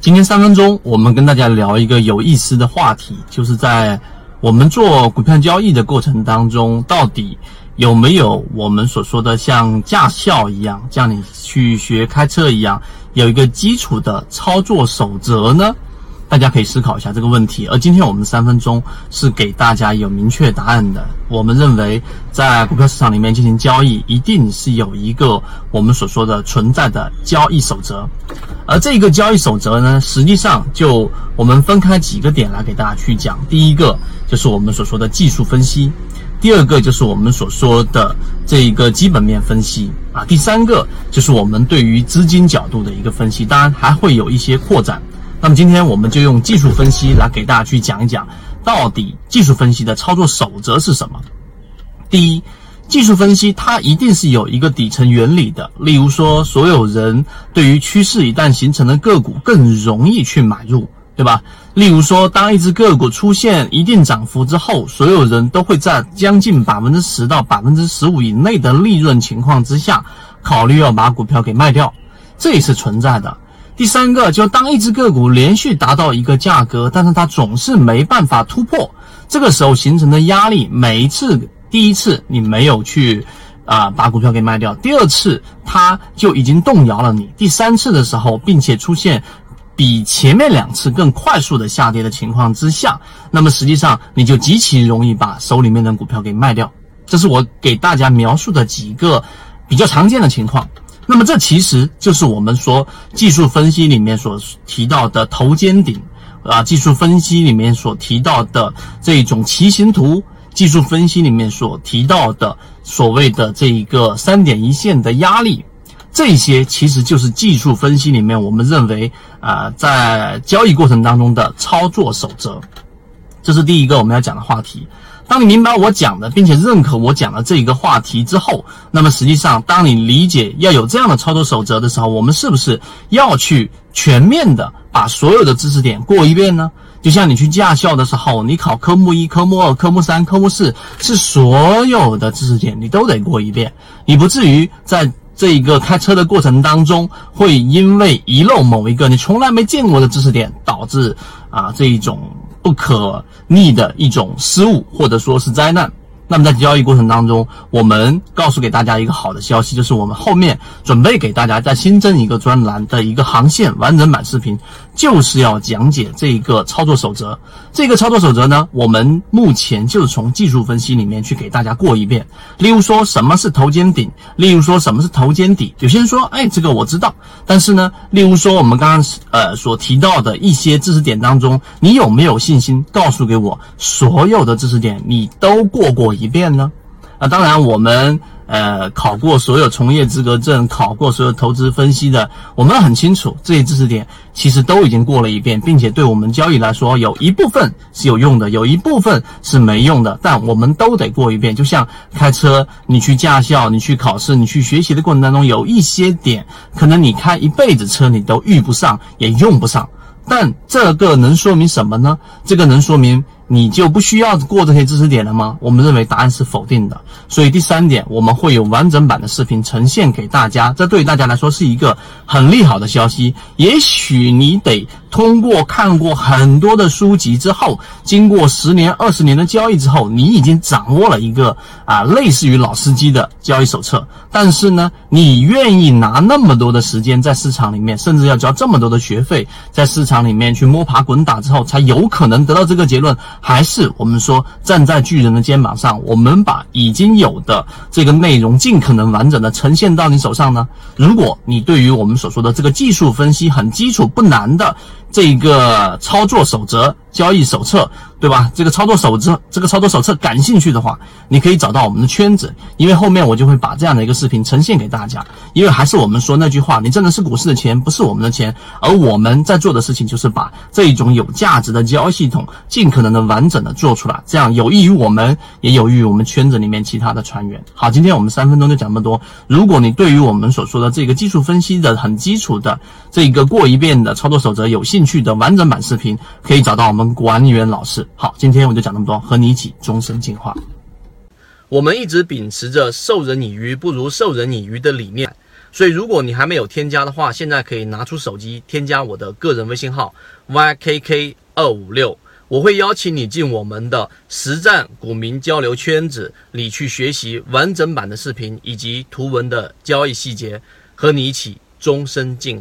今天三分钟，我们跟大家聊一个有意思的话题，就是在我们做股票交易的过程当中，到底有没有我们所说的像驾校一样，像你去学开车一样，有一个基础的操作守则呢？大家可以思考一下这个问题，而今天我们三分钟是给大家有明确答案的。我们认为，在股票市场里面进行交易，一定是有一个我们所说的存在的交易守则，而这个交易守则呢，实际上就我们分开几个点来给大家去讲。第一个就是我们所说的技术分析，第二个就是我们所说的这一个基本面分析啊，第三个就是我们对于资金角度的一个分析，当然还会有一些扩展。那么今天我们就用技术分析来给大家去讲一讲，到底技术分析的操作守则是什么？第一，技术分析它一定是有一个底层原理的，例如说，所有人对于趋势一旦形成的个股更容易去买入，对吧？例如说，当一只个股出现一定涨幅之后，所有人都会在将近百分之十到百分之十五以内的利润情况之下，考虑要把股票给卖掉，这也是存在的。第三个，就当一只个股连续达到一个价格，但是它总是没办法突破，这个时候形成的压力，每一次第一次你没有去啊把股票给卖掉，第二次它就已经动摇了你，第三次的时候，并且出现比前面两次更快速的下跌的情况之下，那么实际上你就极其容易把手里面的股票给卖掉。这是我给大家描述的几个比较常见的情况。那么这其实就是我们说技术分析里面所提到的头肩顶，啊，技术分析里面所提到的这种骑行图，技术分析里面所提到的所谓的这一个三点一线的压力，这些其实就是技术分析里面我们认为啊，在交易过程当中的操作守则，这是第一个我们要讲的话题。当你明白我讲的，并且认可我讲的这一个话题之后，那么实际上，当你理解要有这样的操作守则的时候，我们是不是要去全面的把所有的知识点过一遍呢？就像你去驾校的时候，你考科目一、科目二、科目三、科目四，是所有的知识点你都得过一遍，你不至于在这一个开车的过程当中，会因为遗漏某一个你从来没见过的知识点，导致啊这一种。不可逆的一种失误，或者说是灾难。那么在交易过程当中，我们告诉给大家一个好的消息，就是我们后面准备给大家再新增一个专栏的一个航线完整版视频，就是要讲解这个操作守则。这个操作守则呢，我们目前就是从技术分析里面去给大家过一遍。例如说什么是头肩顶，例如说什么是头肩底。有些人说，哎，这个我知道，但是呢，例如说我们刚刚呃所提到的一些知识点当中，你有没有信心告诉给我所有的知识点你都过过？一遍呢？啊，当然，我们呃考过所有从业资格证，考过所有投资分析的，我们很清楚这些知识点其实都已经过了一遍，并且对我们交易来说，有一部分是有用的，有一部分是没用的，但我们都得过一遍。就像开车，你去驾校，你去考试，你去学习的过程当中，有一些点可能你开一辈子车你都遇不上，也用不上，但这个能说明什么呢？这个能说明。你就不需要过这些知识点了吗？我们认为答案是否定的。所以第三点，我们会有完整版的视频呈现给大家，这对大家来说是一个很利好的消息。也许你得通过看过很多的书籍之后，经过十年、二十年的交易之后，你已经掌握了一个啊类似于老司机的交易手册。但是呢，你愿意拿那么多的时间在市场里面，甚至要交这么多的学费，在市场里面去摸爬滚打之后，才有可能得到这个结论。还是我们说站在巨人的肩膀上，我们把已经有的这个内容尽可能完整的呈现到你手上呢？如果你对于我们所说的这个技术分析很基础不难的。这一个操作守则、交易手册，对吧？这个操作手册、这个操作手册，感兴趣的话，你可以找到我们的圈子，因为后面我就会把这样的一个视频呈现给大家。因为还是我们说那句话，你挣的是股市的钱，不是我们的钱。而我们在做的事情，就是把这一种有价值的交易系统，尽可能的完整的做出来，这样有益于我们，也有益于我们圈子里面其他的船员。好，今天我们三分钟就讲这么多。如果你对于我们所说的这个技术分析的很基础的这个过一遍的操作守则有兴，趣的完整版视频可以找到我们们管理员老师。好，今天我就讲那么多，和你一起终身进化。我们一直秉持着授人以鱼不如授人以渔的理念，所以如果你还没有添加的话，现在可以拿出手机添加我的个人微信号 ykk 二五六，我会邀请你进我们的实战股民交流圈子里去学习完整版的视频以及图文的交易细节，和你一起终身进。